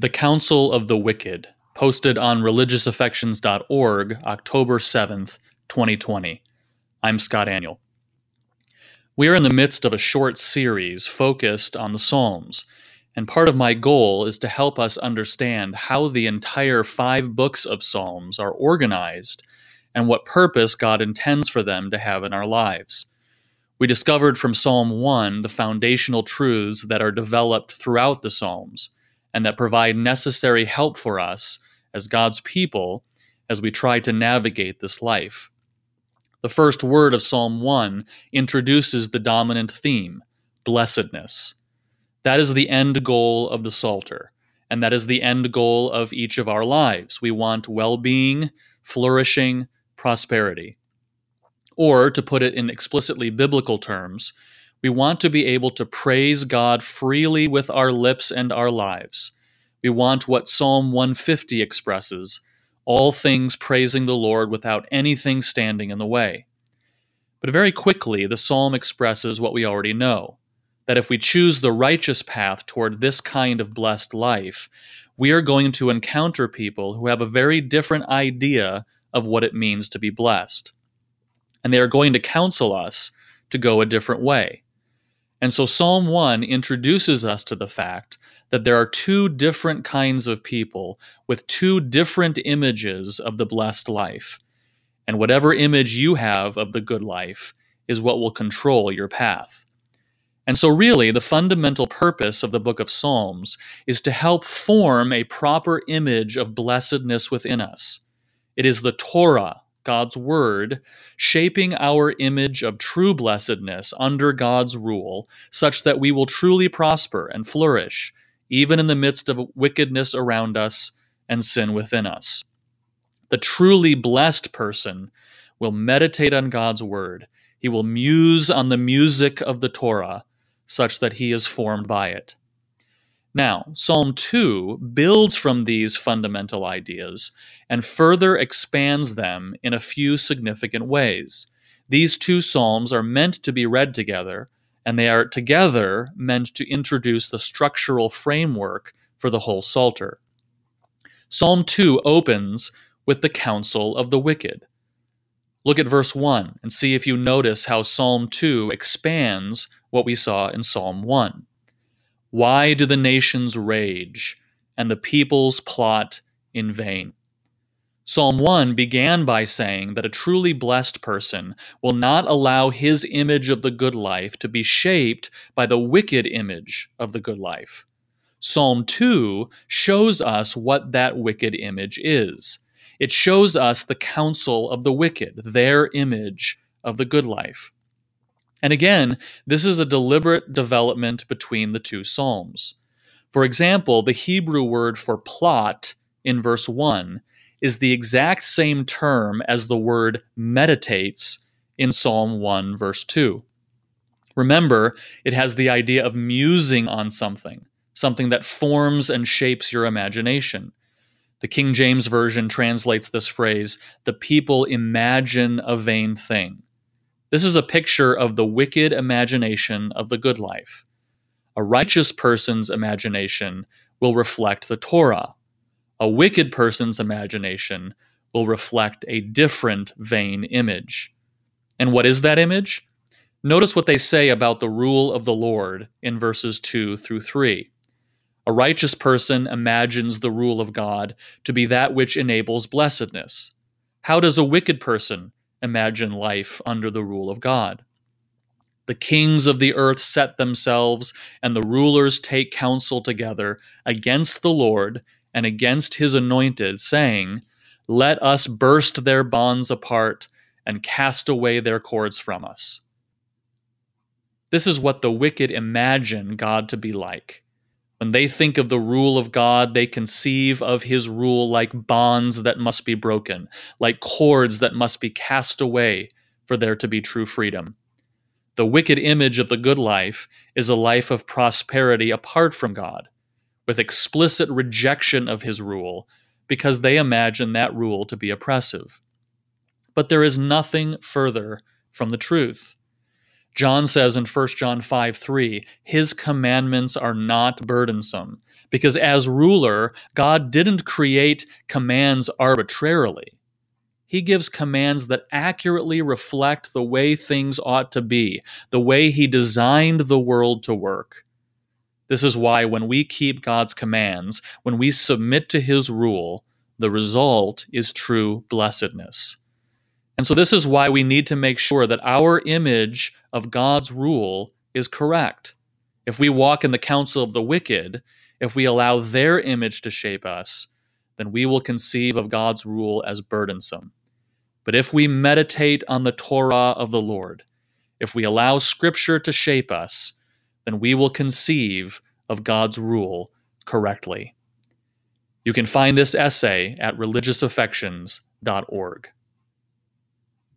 The Counsel of the Wicked, posted on religiousaffections.org, October 7th, 2020. I'm Scott Aniol. We are in the midst of a short series focused on the Psalms, and part of my goal is to help us understand how the entire five books of Psalms are organized and what purpose God intends for them to have in our lives. We discovered from Psalm 1 the foundational truths that are developed throughout the Psalms and that provide necessary help for us as God's people as we try to navigate this life. The first word of Psalm 1 introduces the dominant theme blessedness. That is the end goal of the Psalter, and that is the end goal of each of our lives. We want well being, flourishing, prosperity. Or, to put it in explicitly biblical terms, we want to be able to praise God freely with our lips and our lives. We want what Psalm 150 expresses all things praising the Lord without anything standing in the way. But very quickly, the psalm expresses what we already know that if we choose the righteous path toward this kind of blessed life, we are going to encounter people who have a very different idea of what it means to be blessed. And they are going to counsel us to go a different way. And so Psalm 1 introduces us to the fact that there are two different kinds of people with two different images of the blessed life. And whatever image you have of the good life is what will control your path. And so, really, the fundamental purpose of the book of Psalms is to help form a proper image of blessedness within us. It is the Torah God's Word, shaping our image of true blessedness under God's rule, such that we will truly prosper and flourish, even in the midst of wickedness around us and sin within us. The truly blessed person will meditate on God's Word. He will muse on the music of the Torah, such that he is formed by it. Now, Psalm 2 builds from these fundamental ideas and further expands them in a few significant ways. These two Psalms are meant to be read together, and they are together meant to introduce the structural framework for the whole Psalter. Psalm 2 opens with the counsel of the wicked. Look at verse 1 and see if you notice how Psalm 2 expands what we saw in Psalm 1. Why do the nations rage and the peoples plot in vain? Psalm 1 began by saying that a truly blessed person will not allow his image of the good life to be shaped by the wicked image of the good life. Psalm 2 shows us what that wicked image is. It shows us the counsel of the wicked, their image of the good life. And again, this is a deliberate development between the two Psalms. For example, the Hebrew word for plot in verse 1 is the exact same term as the word meditates in Psalm 1, verse 2. Remember, it has the idea of musing on something, something that forms and shapes your imagination. The King James Version translates this phrase, the people imagine a vain thing. This is a picture of the wicked imagination of the good life. A righteous person's imagination will reflect the Torah. A wicked person's imagination will reflect a different vain image. And what is that image? Notice what they say about the rule of the Lord in verses 2 through 3. A righteous person imagines the rule of God to be that which enables blessedness. How does a wicked person imagine life under the rule of God. The kings of the earth set themselves, and the rulers take counsel together against the Lord and against his anointed, saying, Let us burst their bonds apart and cast away their cords from us. This is what the wicked imagine God to be like. When they think of the rule of God, they conceive of his rule like bonds that must be broken, like cords that must be cast away for there to be true freedom. The wicked image of the good life is a life of prosperity apart from God, with explicit rejection of his rule, because they imagine that rule to be oppressive. But there is nothing further from the truth. John says in 1 John 5 3, his commandments are not burdensome. Because as ruler, God didn't create commands arbitrarily. He gives commands that accurately reflect the way things ought to be, the way He designed the world to work. This is why when we keep God's commands, when we submit to His rule, the result is true blessedness. And so, this is why we need to make sure that our image of God's rule is correct. If we walk in the counsel of the wicked, if we allow their image to shape us, then we will conceive of God's rule as burdensome. But if we meditate on the Torah of the Lord, if we allow Scripture to shape us, then we will conceive of God's rule correctly. You can find this essay at religiousaffections.org.